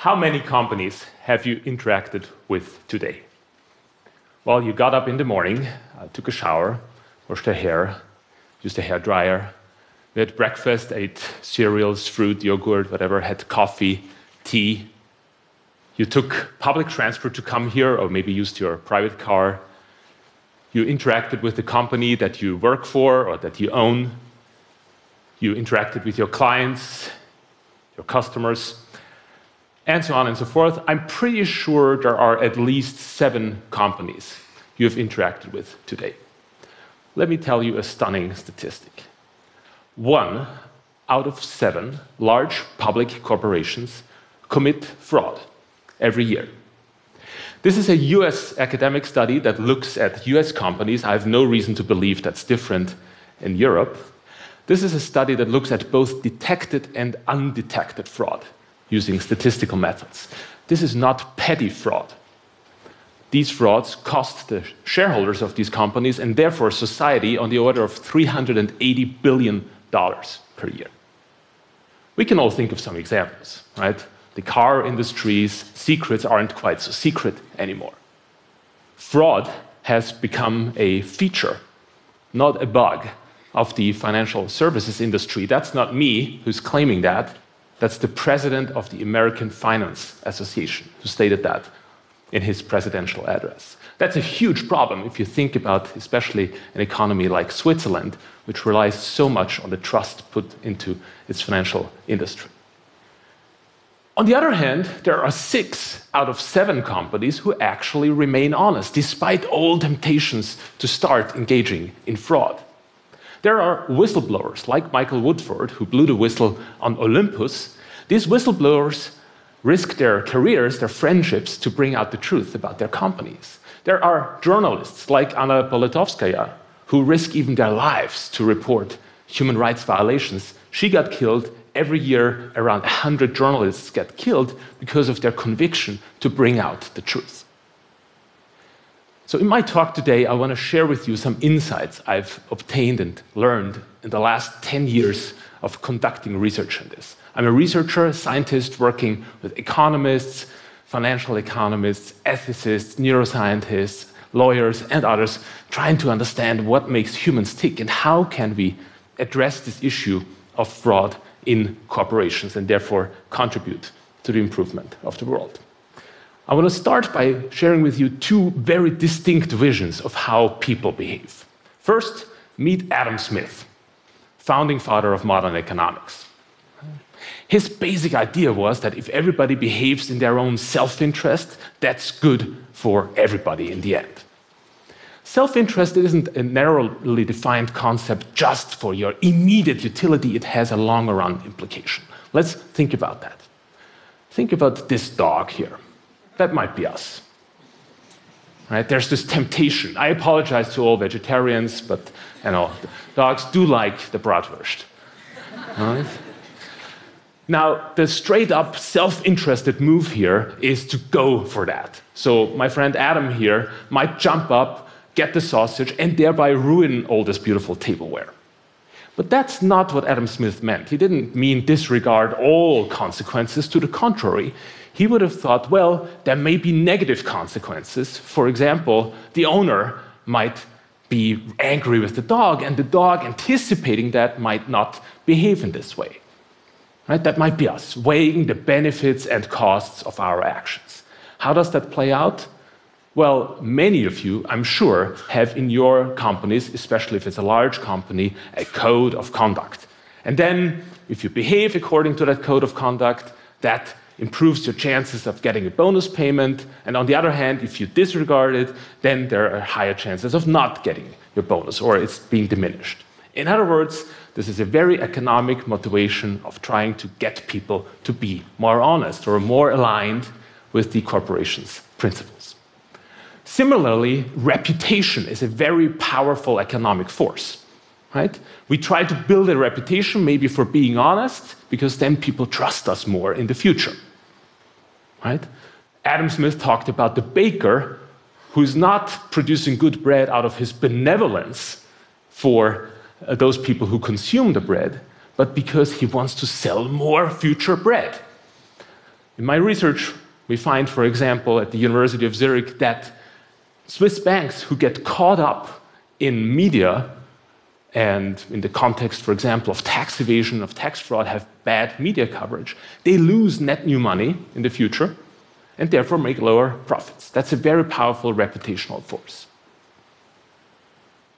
How many companies have you interacted with today? Well, you got up in the morning, uh, took a shower, washed your hair, used a hair dryer, had breakfast, ate cereals, fruit, yogurt, whatever, had coffee, tea. You took public transport to come here, or maybe used your private car. You interacted with the company that you work for or that you own. You interacted with your clients, your customers and so on and so forth. I'm pretty sure there are at least seven companies you have interacted with today. Let me tell you a stunning statistic. One out of seven large public corporations commit fraud every year. This is a US academic study that looks at US companies. I have no reason to believe that's different in Europe. This is a study that looks at both detected and undetected fraud using statistical methods. This is not petty fraud. These frauds cost the shareholders of these companies and therefore society on the order of $380 billion per year. We can all think of some examples, right? The car industry's secrets aren't quite so secret anymore. Fraud has become a feature, not a bug, of the financial services industry. That's not me who's claiming that. That's the president of the American Finance Association who stated that in his presidential address. That's a huge problem if you think about, especially an economy like Switzerland, which relies so much on the trust put into its financial industry. On the other hand, there are six out of seven companies who actually remain honest, despite all temptations to start engaging in fraud. There are whistleblowers like Michael Woodford, who blew the whistle on Olympus. These whistleblowers risk their careers, their friendships, to bring out the truth about their companies. There are journalists like Anna Politkovskaya who risk even their lives to report human rights violations. She got killed. Every year, around 100 journalists get killed because of their conviction to bring out the truth. So, in my talk today, I want to share with you some insights I've obtained and learned in the last 10 years of conducting research on this. I'm a researcher, a scientist working with economists, financial economists, ethicists, neuroscientists, lawyers, and others, trying to understand what makes humans tick and how can we address this issue of fraud in corporations and therefore contribute to the improvement of the world. I want to start by sharing with you two very distinct visions of how people behave. First, meet Adam Smith, founding father of modern economics. His basic idea was that if everybody behaves in their own self interest, that's good for everybody in the end. Self interest isn't a narrowly defined concept just for your immediate utility, it has a longer run implication. Let's think about that. Think about this dog here that might be us. Right? There's this temptation. I apologize to all vegetarians, but you know, dogs do like the bratwurst. Right? Now, the straight up self interested move here is to go for that. So, my friend Adam here might jump up, get the sausage, and thereby ruin all this beautiful tableware. But that's not what Adam Smith meant. He didn't mean disregard all consequences. To the contrary, he would have thought, well, there may be negative consequences. For example, the owner might be angry with the dog, and the dog, anticipating that, might not behave in this way. Right? That might be us, weighing the benefits and costs of our actions. How does that play out? Well, many of you, I'm sure, have in your companies, especially if it's a large company, a code of conduct. And then, if you behave according to that code of conduct, that improves your chances of getting a bonus payment. And on the other hand, if you disregard it, then there are higher chances of not getting your bonus or it's being diminished. In other words, this is a very economic motivation of trying to get people to be more honest or more aligned with the corporation's principles. Similarly, reputation is a very powerful economic force. Right? We try to build a reputation maybe for being honest because then people trust us more in the future right? Adam Smith talked about the baker who's not producing good bread out of his benevolence for uh, those people who consume the bread, but because he wants to sell more future bread. In my research, we find, for example, at the University of Zurich, that Swiss banks who get caught up in media and in the context, for example, of tax evasion, of tax fraud, have bad media coverage, they lose net new money in the future and therefore make lower profits. That's a very powerful reputational force.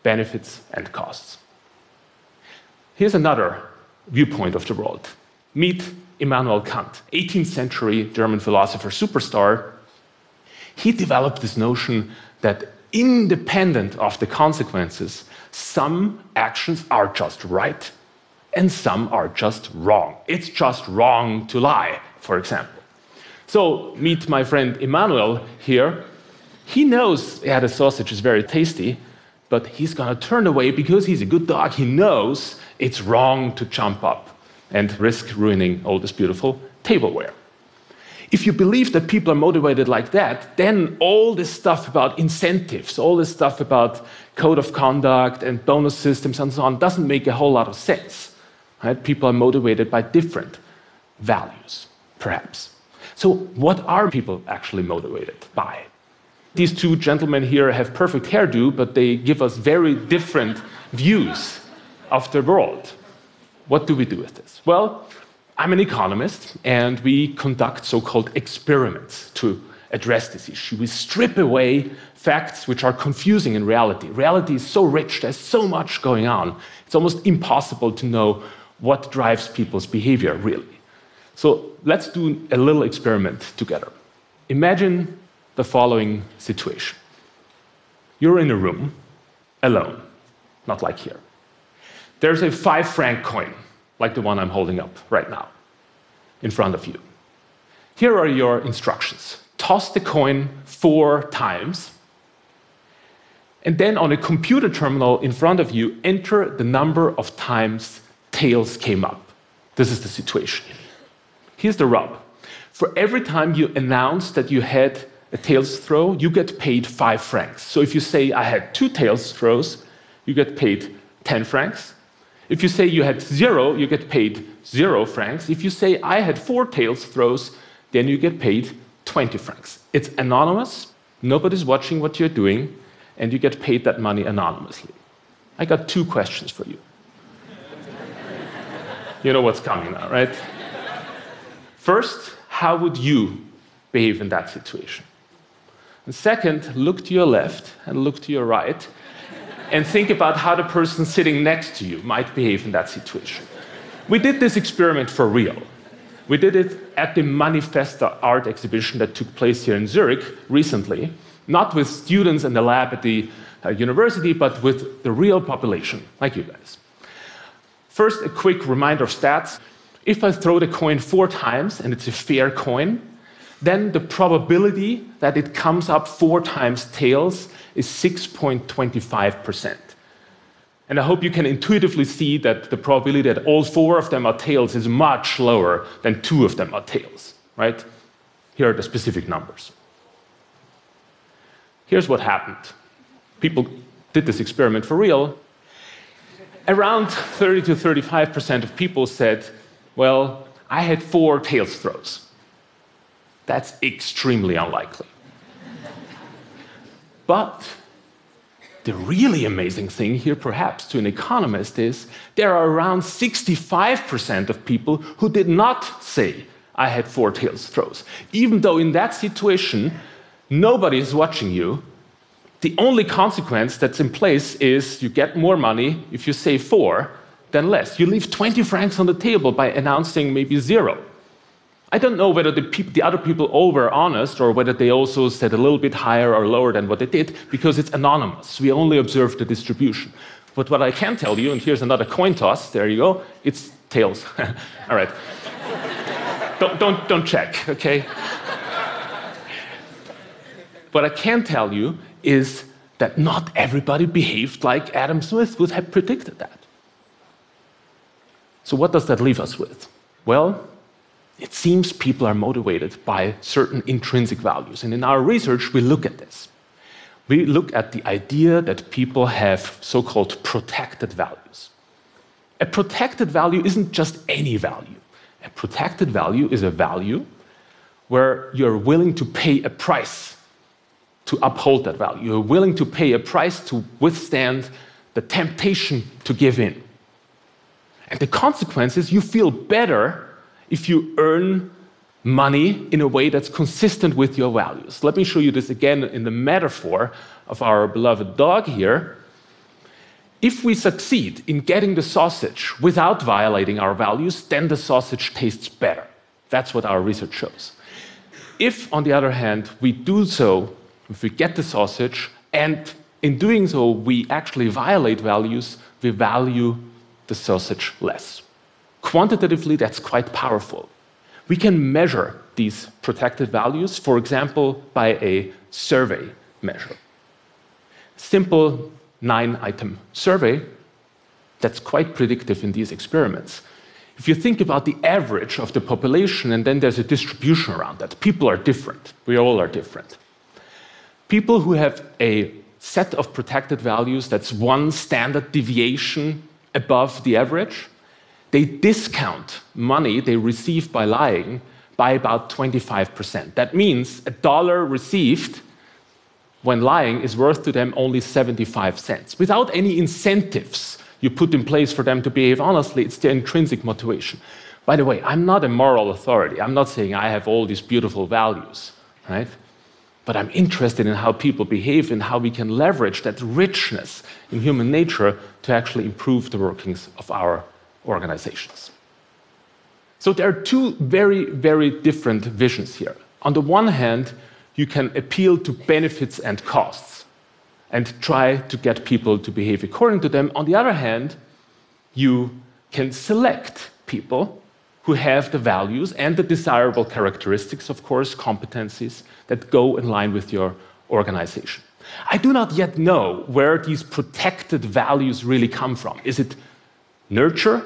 Benefits and costs. Here's another viewpoint of the world. Meet Immanuel Kant, 18th century German philosopher superstar. He developed this notion that independent of the consequences, some actions are just right and some are just wrong. It's just wrong to lie, for example. So, meet my friend Emmanuel here. He knows yeah, the sausage is very tasty, but he's gonna turn away because he's a good dog. He knows it's wrong to jump up and risk ruining all this beautiful tableware. If you believe that people are motivated like that, then all this stuff about incentives, all this stuff about code of conduct and bonus systems and so on doesn't make a whole lot of sense. Right? People are motivated by different values, perhaps. So, what are people actually motivated by? These two gentlemen here have perfect hairdo, but they give us very different views of the world. What do we do with this? Well, I'm an economist, and we conduct so called experiments to address this issue. We strip away facts which are confusing in reality. Reality is so rich, there's so much going on, it's almost impossible to know what drives people's behavior, really. So let's do a little experiment together. Imagine the following situation you're in a room alone, not like here. There's a five franc coin, like the one I'm holding up right now, in front of you. Here are your instructions toss the coin four times, and then on a computer terminal in front of you, enter the number of times tails came up. This is the situation. Here's the rub. For every time you announce that you had a tails throw, you get paid five francs. So if you say, I had two tails throws, you get paid 10 francs. If you say you had zero, you get paid zero francs. If you say I had four tails throws, then you get paid 20 francs. It's anonymous, nobody's watching what you're doing, and you get paid that money anonymously. I got two questions for you. you know what's coming now, right? First, how would you behave in that situation? And second, look to your left and look to your right and think about how the person sitting next to you might behave in that situation. We did this experiment for real. We did it at the Manifesta art exhibition that took place here in Zurich recently, not with students in the lab at the uh, university, but with the real population, like you guys. First, a quick reminder of stats. If I throw the coin four times and it's a fair coin, then the probability that it comes up four times tails is 6.25%. And I hope you can intuitively see that the probability that all four of them are tails is much lower than two of them are tails, right? Here are the specific numbers. Here's what happened. People did this experiment for real. Around 30 to 35% of people said, Well, I had four tails throws. That's extremely unlikely. But the really amazing thing here, perhaps to an economist, is there are around 65% of people who did not say, I had four tails throws. Even though in that situation, nobody is watching you, the only consequence that's in place is you get more money if you say four than less. You leave 20 francs on the table by announcing maybe zero. I don't know whether the, the, other people all were honest or whether they also said a little bit higher or lower than what they did because it's anonymous. We only observe the distribution. But what I can tell you, and here's another coin toss, there you go, it's tails. all right. don't, don't, don't check, okay? what I can tell you is that not everybody behaved like Adam Smith would have predicted that. So, what does that leave us with? Well, it seems people are motivated by certain intrinsic values. And in our research, we look at this. We look at the idea that people have so called protected values. A protected value isn't just any value, a protected value is a value where you're willing to pay a price to uphold that value. You're willing to pay a price to withstand the temptation to give in. And the consequence is you feel better if you earn money in a way that's consistent with your values. Let me show you this again in the metaphor of our beloved dog here. If we succeed in getting the sausage without violating our values, then the sausage tastes better. That's what our research shows. If, on the other hand, we do so, if we get the sausage, and in doing so we actually violate values, we value the sausage less. Quantitatively, that's quite powerful. We can measure these protected values, for example, by a survey measure. Simple nine item survey that's quite predictive in these experiments. If you think about the average of the population and then there's a distribution around that, people are different. We all are different. People who have a set of protected values that's one standard deviation above the average they discount money they receive by lying by about 25%. That means a dollar received when lying is worth to them only 75 cents. Without any incentives you put in place for them to behave honestly, it's their intrinsic motivation. By the way, I'm not a moral authority. I'm not saying I have all these beautiful values, right? But I'm interested in how people behave and how we can leverage that richness in human nature to actually improve the workings of our organizations. So there are two very, very different visions here. On the one hand, you can appeal to benefits and costs and try to get people to behave according to them. On the other hand, you can select people who have the values and the desirable characteristics, of course, competencies that go in line with your organization. I do not yet know where these protected values really come from. Is it nurture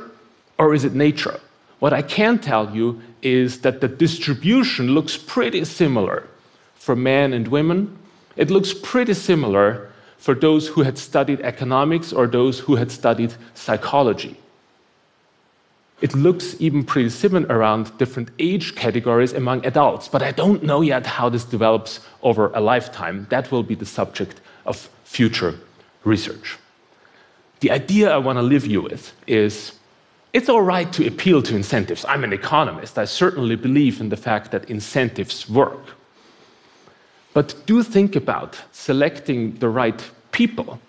or is it nature? What I can tell you is that the distribution looks pretty similar for men and women. It looks pretty similar for those who had studied economics or those who had studied psychology. It looks even pretty similar around different age categories among adults, but I don't know yet how this develops over a lifetime. That will be the subject of future research. The idea I want to leave you with is it's all right to appeal to incentives. I'm an economist. I certainly believe in the fact that incentives work. But do think about selecting the right people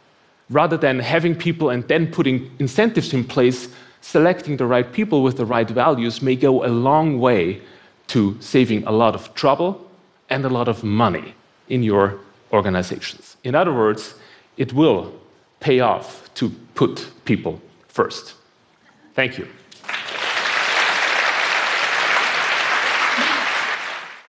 rather than having people and then putting incentives in place. Selecting the right people with the right values may go a long way to saving a lot of trouble and a lot of money in your organizations. In other words, it will pay off to put people first. Thank you.